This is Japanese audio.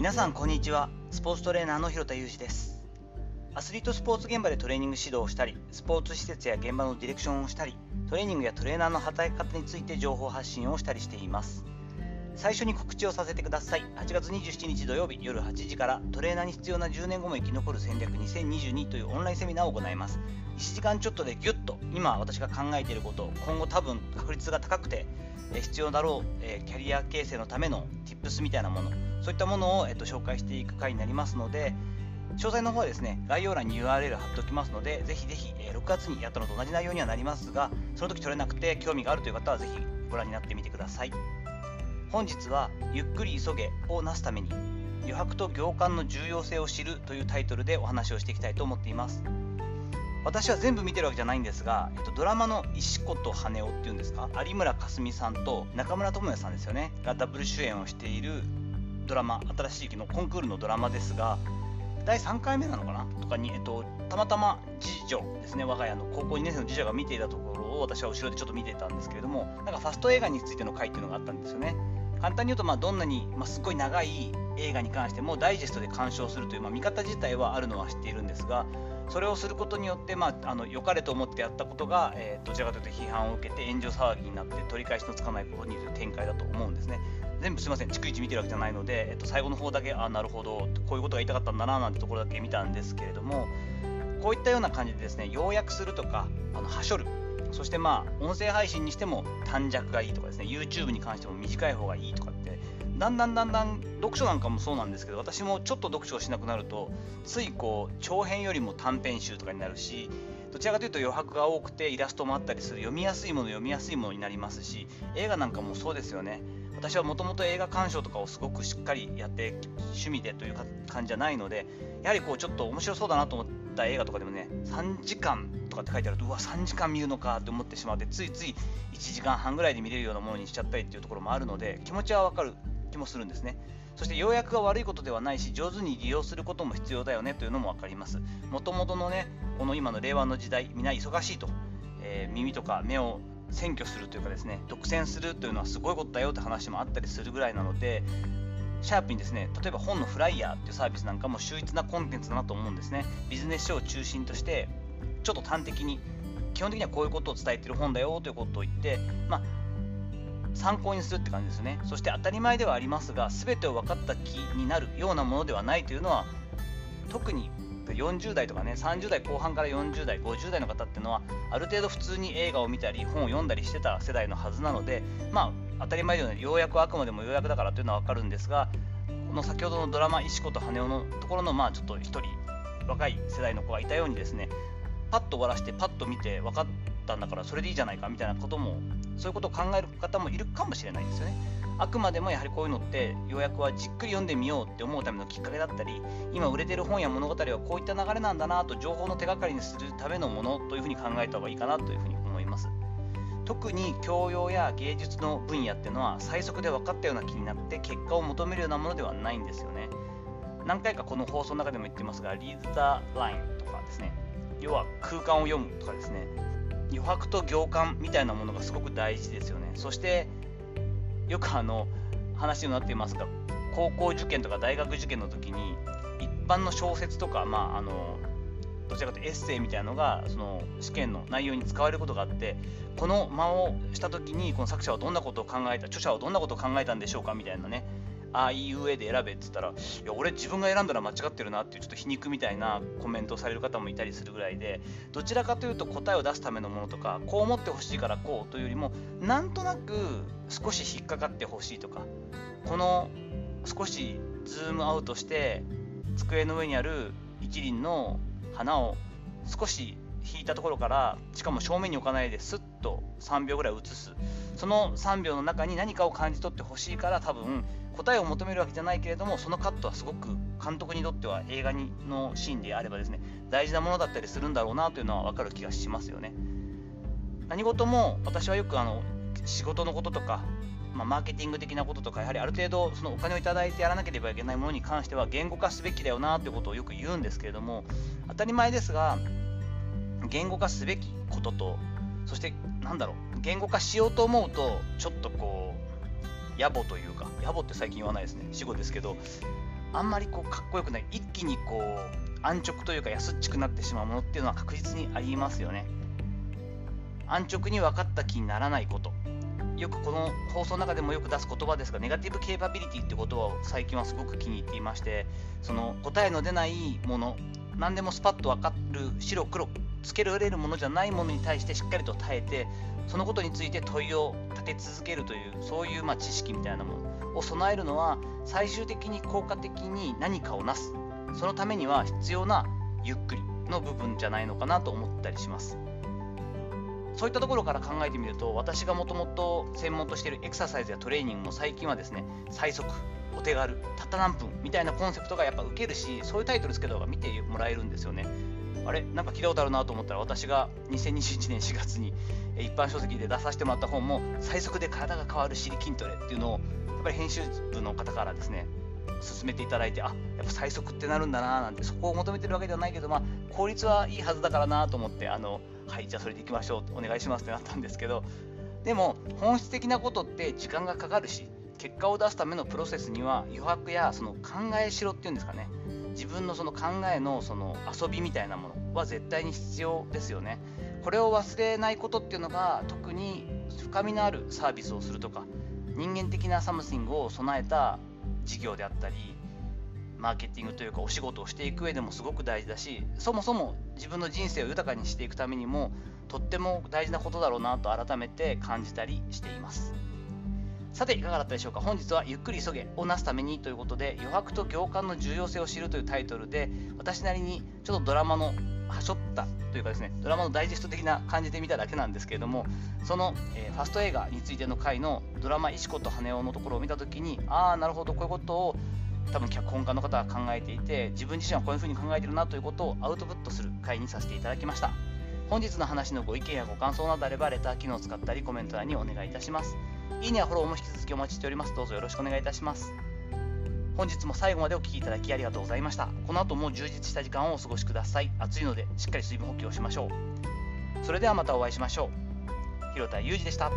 皆さんこんにちは。スポーツトレーナーの広田裕二です。アスリートスポーツ現場でトレーニング指導をしたりスポーツ施設や現場のディレクションをしたりトレーニングやトレーナーの働き方について情報発信をしたりしています。最初に告知をさせてください。8月27日土曜日夜8時からトレーナーに必要な10年後も生き残る戦略2022というオンラインセミナーを行います。1時間ちょっとでギュッと今私が考えていること今後多分確率が高くて必要だろう、キャリア形成のための Tips みたいなものそういったものを、えっと、紹介していく回になりますので詳細の方はですね概要欄に URL 貼っておきますのでぜひぜひ、え6月にやったのと同じ内容にはなりますがその時取れなくて興味があるという方はぜひご覧になってみてください。本日は「ゆっくり急げ」をなすために余白と行間の重要性を知るというタイトルでお話をしていきたいと思っています。私は全部見てるわけじゃないんですが、えっと、ドラマの石子と羽男っていうんですか？有村架純さんと中村倫也さんですよね？がダブル主演をしているドラマ新しいのコンクールのドラマですが第3回目なのかな？とかに、えっと、たまたま次女ですね我が家の高校2年生の次女が見ていたところを私は後ろでちょっと見ていたんですけれどもなんかファスト映画についての回っていうのがあったんですよね。簡単に言うと、まあ、どんなに、まあ、すごい長い映画に関してもダイジェストで鑑賞するという、まあ、見方自体はあるのは知っているんですがそれをすることによって、まあ、あの良かれと思ってやったことが、えー、どちらかというと批判を受けて炎上騒ぎになって取り返しのつかないことにいる展開だと思うんですね。全部すみません、逐一見てるわけじゃないので、えっと、最後の方だけ、あなるほど、こういうことが言いたかったんだななんてところだけ見たんですけれども、こういったような感じでですね、要約するとか、あのはしょる、そしてまあ、音声配信にしても短尺がいいとかですね、YouTube に関しても短い方がいいとか、だんだんだんだん読書なんかもそうなんですけど私もちょっと読書をしなくなるとついこう長編よりも短編集とかになるしどちらかというと余白が多くてイラストもあったりする読みやすいもの読みやすいものになりますし映画なんかもそうですよね。私はもともと映画鑑賞とかをすごくしっかりやって趣味でという感じじゃないのでやはりこうちょっと面白そうだなと思った映画とかでもね3時間とかって書いてあるとうわ3時間見るのかって思ってしまってついつい1時間半ぐらいで見れるようなものにしちゃったりっていうところもあるので気持ちはわかる。気もするんですね。そして要約が悪いことではないし上手に利用することも必要だよねというのも分かります。もともとのねこの今の令和の時代みんな忙しいと、えー、耳とか目を占拠するというかですね独占するというのはすごいことだよって話もあったりするぐらいなのでシャープにですね例えば本のフライヤーっていうサービスなんかも秀逸なコンテンツだなと思うんですねビジネス書を中心としてちょっと端的に基本的にはこういうことを伝えてる本だよということを言ってまあ参考にするって感じですね。そして当たり前ではありますが全てを分かった気になるようなものではないというのは特に40代とかね30代後半から40代50代の方っていうのはある程度普通に映画を見たり本を読んだりしてた世代のはずなのでまあ当たり前のようにようやくあくまでもようやくだからというのは分かるんですがこの先ほどのドラマ「石子と羽男」のところのまあちょっと1人若い世代の子がいたようにですねパッと終わらせてパッと見て分かったんだからそれでいいじゃないかみたいなこともそういうことを考える方もいるかもしれないですよね。あくまでもやはりこういうのって要約はじっくり読んでみようって思うためのきっかけだったり今売れてる本や物語はこういった流れなんだなと情報の手がかりにするためのものというふうに考えた方がいいかなというふうに思います。特に教養や芸術の分野っていうのは最速で分かったような気になって結果を求めるようなものではないんですよね。何回かこの放送の中でも言ってますが、リーズ・ザ・ラインとかですね、要は空間を読むとかですね、余白と行間みたいなものがすごく大事ですよね。そしてよくあの話になっていますが高校受験とか大学受験の時に一般の小説とか、まあ、あのどちらかというとエッセイみたいなのがその試験の内容に使われることがあってこの間をした時にこの作者はどんなことを考えた著者はどんなことを考えたんでしょうかみたいなねああいう上で選べって言ったら、いや、俺自分が選んだら間違ってるなっていうちょっと皮肉みたいなコメントをされる方もいたりするぐらいで、どちらかというと答えを出すためのものとか、こう思ってほしいからこうというよりも、なんとなく少し引っかかってほしいとか、この少しズームアウトして、机の上にある一輪の花を少し引いたところからしかも正面に置かないですっと3秒ぐらい映す。その3秒の中に何かを感じ取ってほしいから多分答えを求めるわけじゃないけれどもそのカットはすごく監督にとっては映画にのシーンであればですね大事なものだったりするんだろうなというのは分かる気がしますよね。何事も私はよくあの仕事のこととか、まあ、マーケティング的なこととかやはりある程度そのお金をいただいてやらなければいけないものに関しては言語化すべきだよなということをよく言うんですけれども当たり前ですが言語化すべきこととそしてなんだろう言語化しようと思うとちょっとこう野暮というか野暮って最近言わないですね。死語ですけどあんまりこうかっこよくない。一気にこう安直というか安っちくなってしまうものっていうのは確実にありますよね。安直に分かった気にならないこと。よくこの放送の中でもよく出す言葉ですがネガティブケーパビリティって言葉を最近はすごく気に入っていましてその答えの出ないもの何でもスパッと分かる白黒つけられるものじゃないものに対してしっかりと耐えてそのことについて問いを立て続けるというそういうま知識みたいなものを備えるのは最終的に効果的に何かをなす。そのためには必要なゆっくりの部分じゃないのかなと思ったりします。そういったところから考えてみると私がもともと専門としているエクササイズやトレーニングも最近はですね最速お手軽たった何分みたいなコンセプトがやっぱ受けるしそういうタイトルつけた方が見てもらえるんですよね。あれ？なんか聞いたことあるなと思ったら私が2021年4月に一般書籍で出させてもらった本も最速で体が変わる尻筋トレっていうのをやっぱり編集部の方からですね進めていただいてあやっぱ最速ってなるんだななんてそこを求めてるわけではないけどまあ効率はいいはずだからなと思ってあのはいじゃあそれでいきましょうお願いしますってなったんですけどでも本質的なことって時間がかかるし結果を出すためのプロセスには余白やその考えしろっていうんですかね自分のその考えのその遊びみたいなものは絶対に必要ですよね。これを忘れないことっていうのが特に深みのあるサービスをするとか人間的な something を備えた事業であったりマーケティングというかお仕事をしていく上でもすごく大事だしそもそも自分の人生を豊かにしていくためにもとっても大事なことだろうなと改めて感じたりしています。さていかがだったでしょうか？本日はゆっくり急げをなすためにということで余白と行間の重要性を知るというタイトルで私なりにちょっとドラマのはしょったというかですねドラマのダイジェスト的な感じで見ただけなんですけれどもその、えー、ファスト映画についての回のドラマ「石子と羽男」のところを見た時にああなるほどこういうことを多分脚本家の方は考えていて自分自身はこういうふうに考えてるなということをアウトプットする回にさせていただきました。本日の話のご意見やご感想などあればレター機能を使ったりコメント欄にお願いいたします。いいねやフォローも引き続きお待ちしております。どうぞよろしくお願いいたします。本日も最後までお聴きいただきありがとうございました。この後も充実した時間をお過ごしください。暑いのでしっかり水分補給をしましょう。それではまたお会いしましょう。広田裕二でした。